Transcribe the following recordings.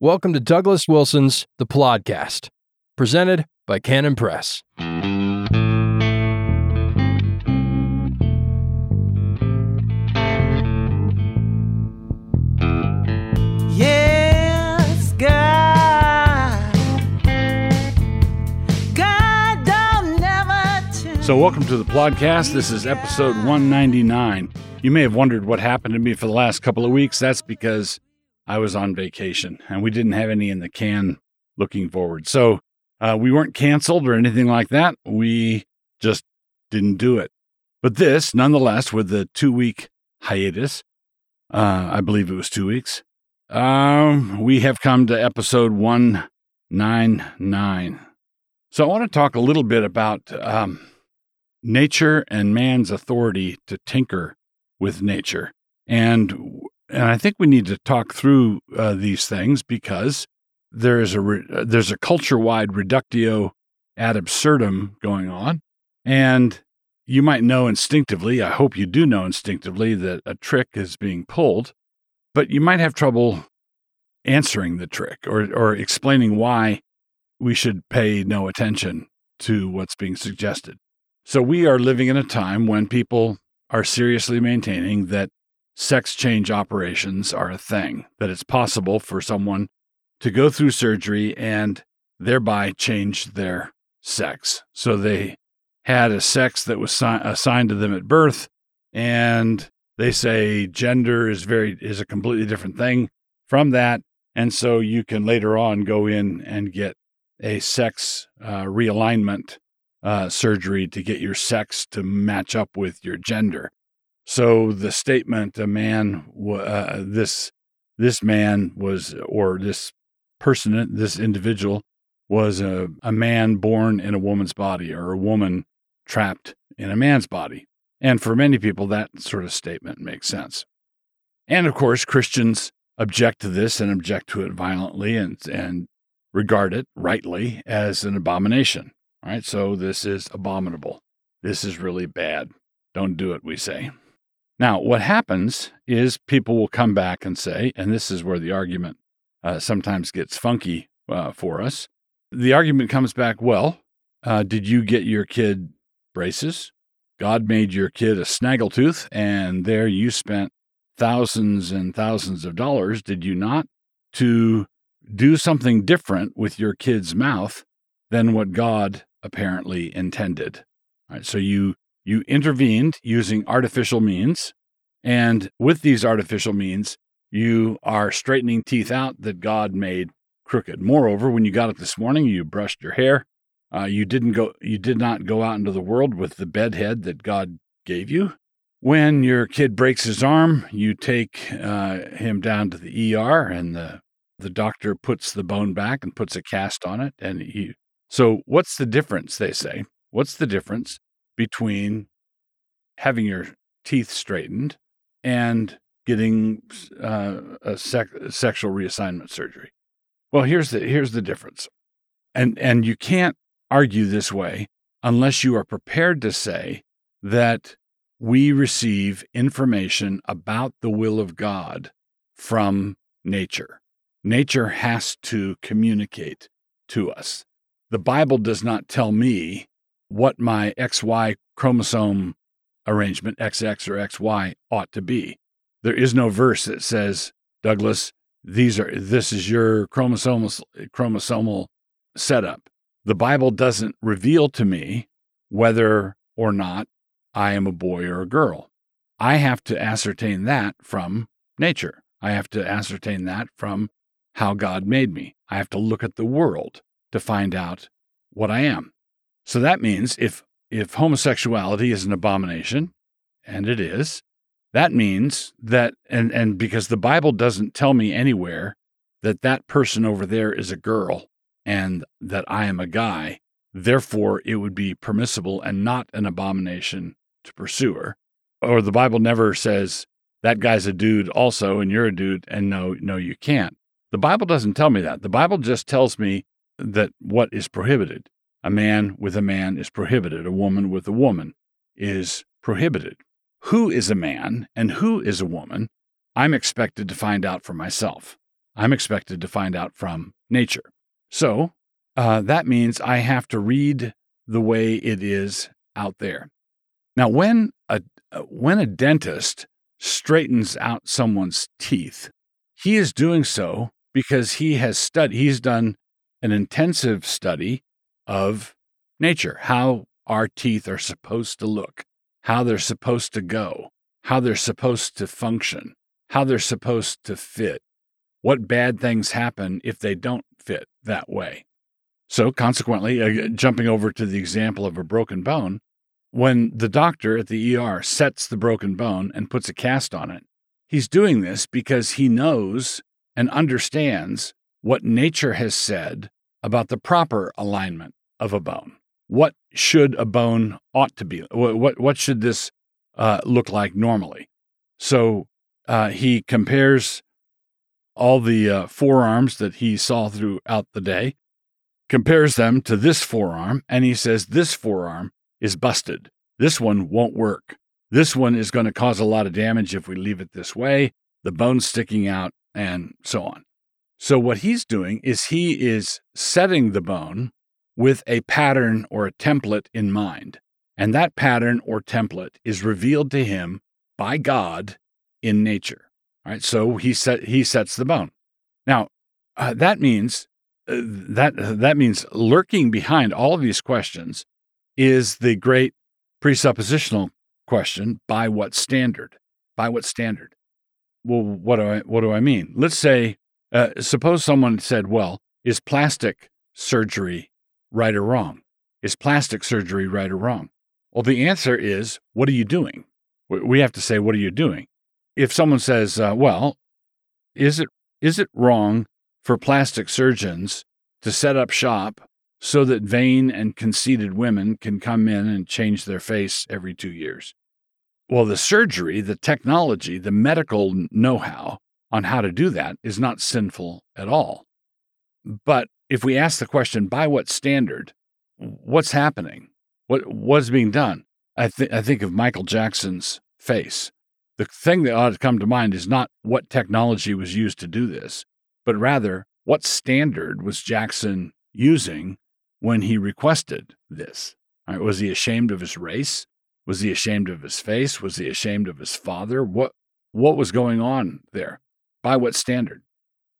Welcome to Douglas Wilson's The Podcast, presented by Canon Press. Yes, God. God don't never. So, welcome to the podcast. This is episode 199. You may have wondered what happened to me for the last couple of weeks. That's because I was on vacation and we didn't have any in the can looking forward. So, uh, we weren't canceled or anything like that. We just didn't do it. But this, nonetheless, with the two week hiatus, uh, I believe it was two weeks, um, we have come to episode 199. So, I want to talk a little bit about um, nature and man's authority to tinker with nature. And and I think we need to talk through uh, these things because there is a re- uh, there's a culture-wide reductio ad absurdum going on, and you might know instinctively. I hope you do know instinctively that a trick is being pulled, but you might have trouble answering the trick or or explaining why we should pay no attention to what's being suggested. So we are living in a time when people are seriously maintaining that sex change operations are a thing, that it's possible for someone to go through surgery and thereby change their sex. So they had a sex that was si- assigned to them at birth and they say gender is very is a completely different thing from that and so you can later on go in and get a sex uh, realignment uh, surgery to get your sex to match up with your gender. So the statement, a man, uh, this this man was, or this person, this individual was a, a man born in a woman's body, or a woman trapped in a man's body. And for many people, that sort of statement makes sense. And of course, Christians object to this and object to it violently and, and regard it rightly as an abomination. All right, so this is abominable. This is really bad. Don't do it, we say. Now, what happens is people will come back and say, and this is where the argument uh, sometimes gets funky uh, for us. The argument comes back, well, uh, did you get your kid braces? God made your kid a snaggletooth, and there you spent thousands and thousands of dollars, did you not, to do something different with your kid's mouth than what God apparently intended. All right, so you you intervened using artificial means, and with these artificial means, you are straightening teeth out that God made crooked. Moreover, when you got up this morning, you brushed your hair. Uh, you didn't go. You did not go out into the world with the bed head that God gave you. When your kid breaks his arm, you take uh, him down to the ER, and the the doctor puts the bone back and puts a cast on it, and he so, what's the difference, they say? What's the difference between having your teeth straightened and getting uh, a sec- sexual reassignment surgery? Well, here's the here's the difference. And and you can't argue this way unless you are prepared to say that we receive information about the will of God from nature. Nature has to communicate to us the Bible does not tell me what my XY chromosome arrangement, XX or XY, ought to be. There is no verse that says, Douglas, these are this is your chromosomal chromosomal setup. The Bible doesn't reveal to me whether or not I am a boy or a girl. I have to ascertain that from nature. I have to ascertain that from how God made me. I have to look at the world to find out what I am. So that means if if homosexuality is an abomination, and it is, that means that and and because the Bible doesn't tell me anywhere that that person over there is a girl and that I am a guy, therefore it would be permissible and not an abomination to pursue her. Or the Bible never says that guy's a dude also and you're a dude and no no you can't. The Bible doesn't tell me that. The Bible just tells me that what is prohibited. A man with a man is prohibited. A woman with a woman is prohibited. Who is a man and who is a woman? I'm expected to find out for myself. I'm expected to find out from nature. So uh, that means I have to read the way it is out there. Now, when a when a dentist straightens out someone's teeth, he is doing so because he has studied. He's done an intensive study of nature, how our teeth are supposed to look, how they're supposed to go, how they're supposed to function, how they're supposed to fit, what bad things happen if they don't fit that way. So, consequently, uh, jumping over to the example of a broken bone, when the doctor at the ER sets the broken bone and puts a cast on it, he's doing this because he knows and understands what nature has said about the proper alignment of a bone. What should a bone ought to be? What, what, what should this uh, look like normally? So uh, he compares all the uh, forearms that he saw throughout the day, compares them to this forearm, and he says, This forearm is busted. This one won't work. This one is going to cause a lot of damage if we leave it this way, the bone's sticking out, and so on. So, what he's doing is he is setting the bone with a pattern or a template in mind. And that pattern or template is revealed to him by God in nature. All right, so he set he sets the bone. Now, uh, that means uh, that uh, that means lurking behind all of these questions is the great presuppositional question: by what standard? By what standard? Well, what do I what do I mean? Let's say, uh, suppose someone said, "Well, is plastic surgery right or wrong? Is plastic surgery right or wrong?" Well, the answer is, what are you doing? We have to say, what are you doing? If someone says, uh, well, is it is it wrong for plastic surgeons to set up shop so that vain and conceited women can come in and change their face every two years? Well, the surgery, the technology, the medical know how on how to do that is not sinful at all. But if we ask the question, by what standard, what's happening? What what's being done? I think I think of Michael Jackson's face. The thing that ought to come to mind is not what technology was used to do this, but rather what standard was Jackson using when he requested this? Right, was he ashamed of his race? Was he ashamed of his face? Was he ashamed of his father? What what was going on there? By what standard?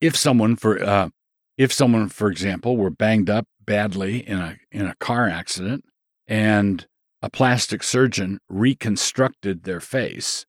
If someone for uh, if someone, for example, were banged up badly in a in a car accident and a plastic surgeon reconstructed their face,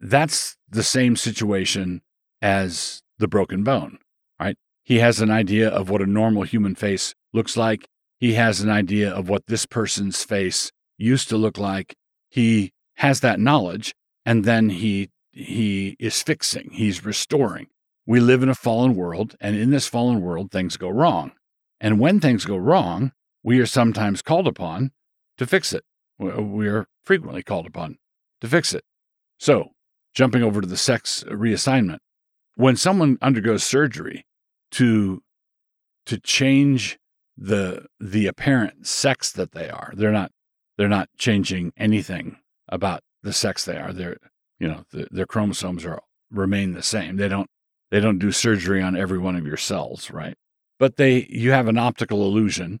that's the same situation as the broken bone, right? He has an idea of what a normal human face looks like. He has an idea of what this person's face used to look like. He has that knowledge and then he he is fixing, he's restoring. We live in a fallen world and in this fallen world things go wrong. And when things go wrong, we are sometimes called upon to fix it. We are frequently called upon to fix it. So, jumping over to the sex reassignment, when someone undergoes surgery to to change the the apparent sex that they are, they're not they're not changing anything about the sex they are. They're you know the, their chromosomes are remain the same. They don't they don't do surgery on every one of your cells, right? but they you have an optical illusion.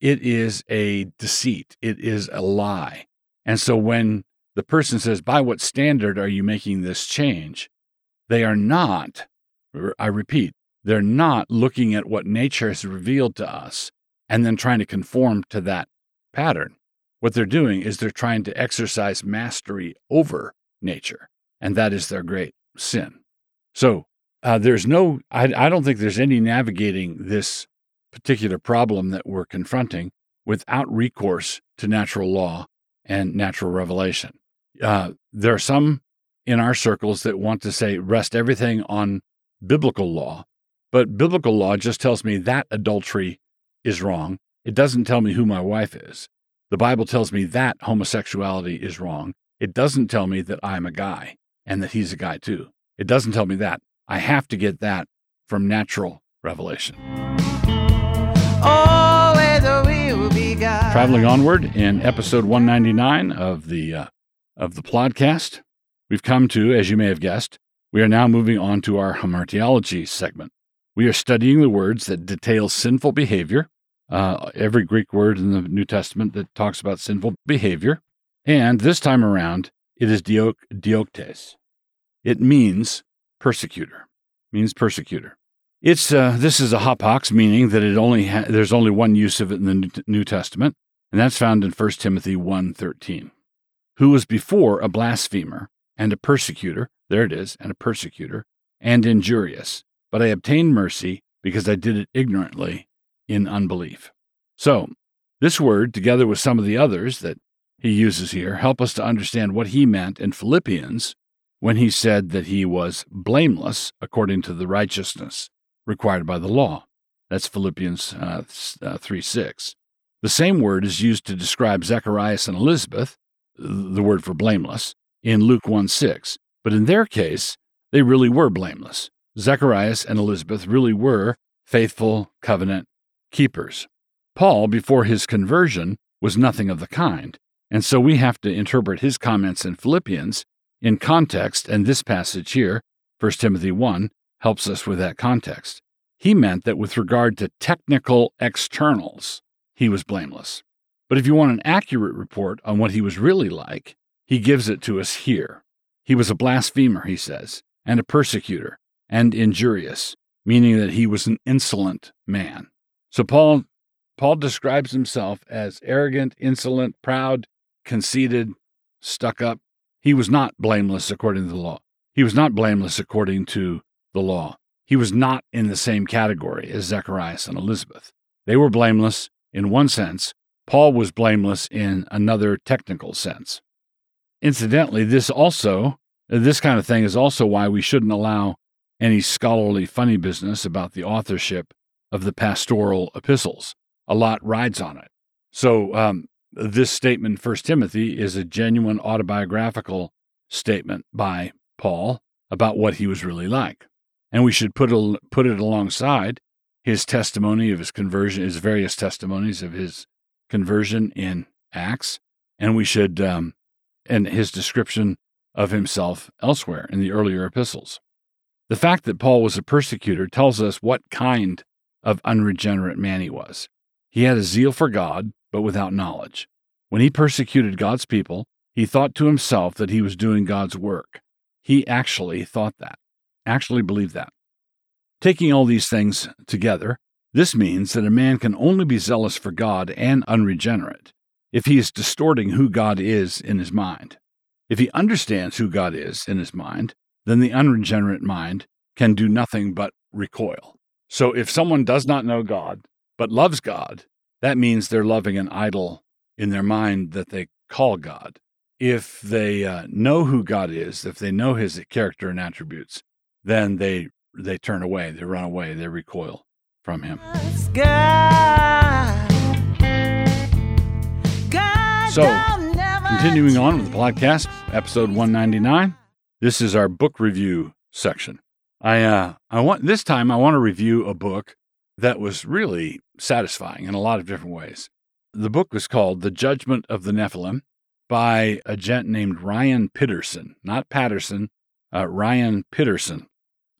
It is a deceit. It is a lie. And so when the person says by what standard are you making this change? they are not i repeat they're not looking at what nature has revealed to us and then trying to conform to that pattern. What they're doing is they're trying to exercise mastery over nature and that is their great sin so uh, there's no, I, I don't think there's any navigating this particular problem that we're confronting without recourse to natural law and natural revelation. Uh, there are some in our circles that want to say rest everything on biblical law, but biblical law just tells me that adultery is wrong. It doesn't tell me who my wife is. The Bible tells me that homosexuality is wrong. It doesn't tell me that I'm a guy and that he's a guy too. It doesn't tell me that. I have to get that from natural revelation. Traveling onward in episode 199 of the uh, of the podcast, we've come to, as you may have guessed, We are now moving on to our hamartiology segment. We are studying the words that detail sinful behavior, uh, every Greek word in the New Testament that talks about sinful behavior. And this time around, it is diok, dioktes. It means persecutor, means persecutor. It's uh, this is a hapax, meaning that it only ha- there's only one use of it in the New- New Testament, and that's found in 1 Timothy 1.13. Who was before a blasphemer and a persecutor, there it is, and a persecutor, and injurious, but I obtained mercy because I did it ignorantly in unbelief. So, this word, together with some of the others that he uses here, help us to understand what he meant in Philippians when he said that he was blameless according to the righteousness required by the law. That's Philippians uh, uh, 3 6. The same word is used to describe Zacharias and Elizabeth, the word for blameless, in Luke 1 6. But in their case, they really were blameless. Zacharias and Elizabeth really were faithful covenant keepers. Paul, before his conversion, was nothing of the kind. And so we have to interpret his comments in Philippians in context, and this passage here, 1 Timothy 1, helps us with that context. He meant that with regard to technical externals, he was blameless. But if you want an accurate report on what he was really like, he gives it to us here. He was a blasphemer, he says, and a persecutor, and injurious, meaning that he was an insolent man. So Paul Paul describes himself as arrogant, insolent, proud, conceited, stuck up. He was not blameless according to the law. He was not blameless according to the law. He was not in the same category as Zacharias and Elizabeth. They were blameless in one sense. Paul was blameless in another technical sense. Incidentally, this also, this kind of thing is also why we shouldn't allow any scholarly funny business about the authorship of the pastoral epistles. A lot rides on it. So, um, this statement, First Timothy, is a genuine autobiographical statement by Paul about what he was really like. And we should put, put it alongside his testimony of his conversion, his various testimonies of his conversion in Acts, and we should, um, and his description of himself elsewhere in the earlier epistles. The fact that Paul was a persecutor tells us what kind of unregenerate man he was. He had a zeal for God, but without knowledge. When he persecuted God's people, he thought to himself that he was doing God's work. He actually thought that, actually believed that. Taking all these things together, this means that a man can only be zealous for God and unregenerate if he is distorting who God is in his mind. If he understands who God is in his mind, then the unregenerate mind can do nothing but recoil. So if someone does not know God, but loves God, that means they're loving an idol in their mind that they call God. If they uh, know who God is, if they know his character and attributes, then they they turn away, they run away, they recoil from him. So, continuing on with the podcast, episode 199. This is our book review section. I uh, I want this time I want to review a book that was really satisfying in a lot of different ways. The book was called The Judgment of the Nephilim by a gent named Ryan Pitterson, not Patterson, uh, Ryan Pitterson.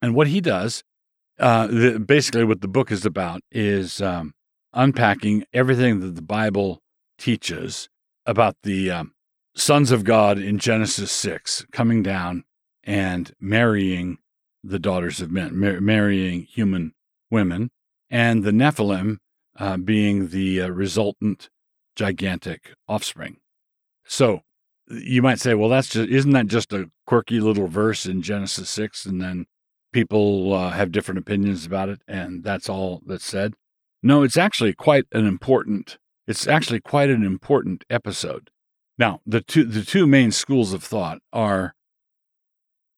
And what he does, uh, the, basically, what the book is about is um, unpacking everything that the Bible teaches about the um, sons of God in Genesis 6 coming down and marrying the daughters of men, mar- marrying human women, and the Nephilim uh, being the uh, resultant gigantic offspring. So you might say, well, that's just isn't that just a quirky little verse in Genesis six, and then people uh, have different opinions about it, and that's all that's said. No, it's actually quite an important. It's actually quite an important episode. Now, the two the two main schools of thought are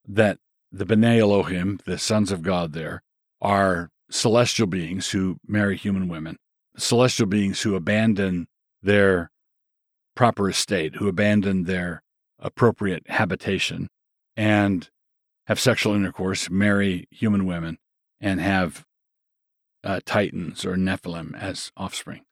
that the B'nai Elohim, the sons of God, there are celestial beings who marry human women, celestial beings who abandon their proper estate, who abandon their appropriate habitation and have sexual intercourse, marry human women, and have uh, titans or Nephilim as offspring.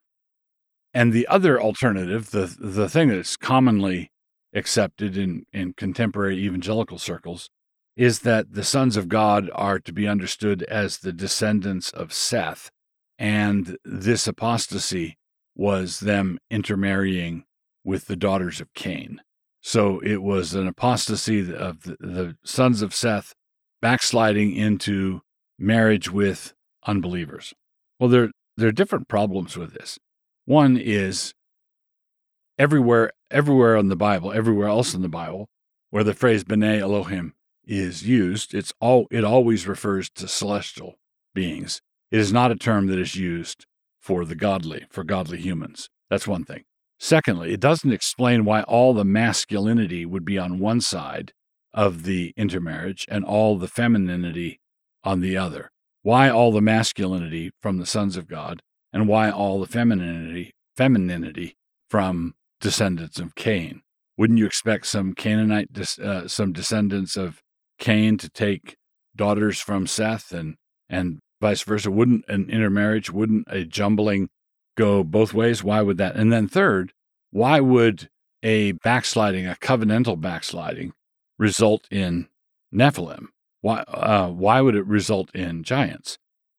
And the other alternative, the the thing that's commonly accepted in, in contemporary evangelical circles, is that the sons of God are to be understood as the descendants of Seth. And this apostasy was them intermarrying with the daughters of Cain. So it was an apostasy of the, the sons of Seth backsliding into marriage with unbelievers. Well, there, there are different problems with this. One is everywhere, everywhere in the Bible, everywhere else in the Bible, where the phrase B'nai Elohim is used, it's all it always refers to celestial beings. It is not a term that is used for the godly, for godly humans. That's one thing. Secondly, it doesn't explain why all the masculinity would be on one side of the intermarriage and all the femininity on the other. Why all the masculinity from the sons of God and why all the femininity femininity from descendants of Cain? Wouldn't you expect some Canaanite, uh, some descendants of Cain to take daughters from Seth and and vice versa? Wouldn't an intermarriage, wouldn't a jumbling go both ways? Why would that? And then third, why would a backsliding, a covenantal backsliding, result in Nephilim? Why uh, why would it result in giants?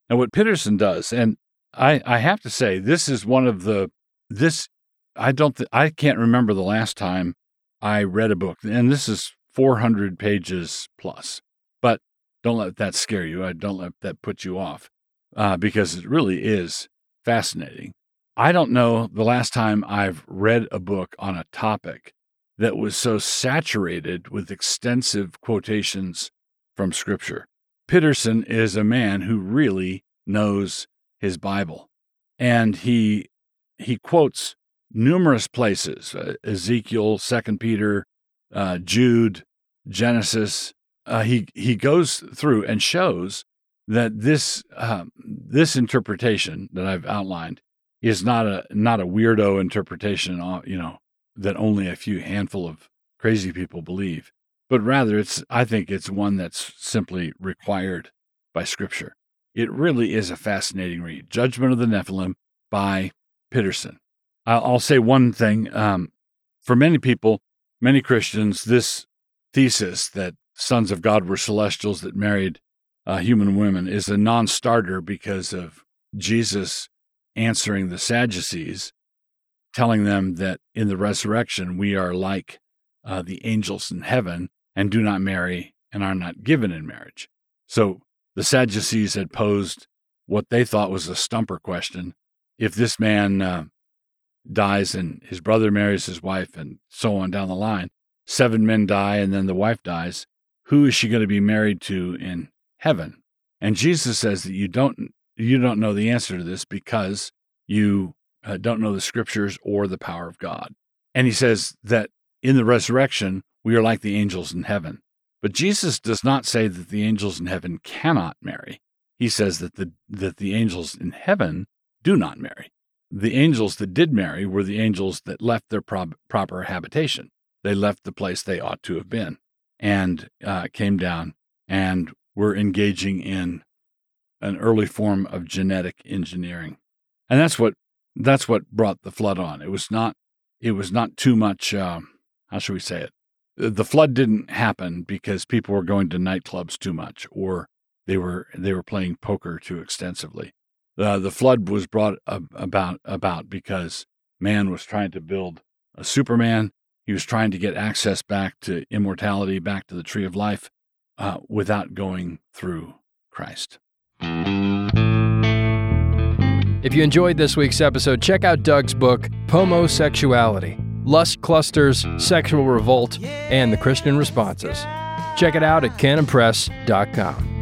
Now what Pitterson does, and I, I have to say, this is one of the this I don't th- I can't remember the last time I read a book, and this is 400 pages plus. But don't let that scare you. I don't let that put you off uh, because it really is fascinating. I don't know the last time I've read a book on a topic that was so saturated with extensive quotations from Scripture. Pitterson is a man who really knows his Bible, and he he quotes numerous places: uh, Ezekiel, Second Peter, uh, Jude, Genesis. Uh, he he goes through and shows that this uh, this interpretation that I've outlined is not a not a weirdo interpretation, uh, you know, that only a few handful of crazy people believe, but rather it's I think it's one that's simply required by Scripture. It really is a fascinating read. Judgment of the Nephilim by Pitterson. I'll say one thing. Um, for many people, many Christians, this thesis that sons of God were celestials that married uh, human women is a non starter because of Jesus answering the Sadducees, telling them that in the resurrection we are like uh, the angels in heaven and do not marry and are not given in marriage. So the Sadducees had posed what they thought was a stumper question. If this man uh, dies and his brother marries his wife and so on down the line, seven men die and then the wife dies, who is she going to be married to in heaven? And Jesus says that you don't you don't know the answer to this because you uh, don't know the scriptures or the power of God. And he says that in the resurrection we are like the angels in heaven. But Jesus does not say that the angels in heaven cannot marry. He says that the that the angels in heaven do not marry. The angels that did marry were the angels that left their proper habitation they left the place they ought to have been and uh, came down and were engaging in an early form of genetic engineering. And that's what that's what brought the flood on. It was not it was not too much. Uh, how should we say it? The flood didn't happen because people were going to nightclubs too much, or they were they were playing poker too extensively. Uh, the flood was brought about about because man was trying to build a Superman he was trying to get access back to immortality, back to the tree of life, uh, without going through Christ. If you enjoyed this week's episode, check out Doug's book, Pomosexuality Lust Clusters, Sexual Revolt, and the Christian Responses. Check it out at canonpress.com.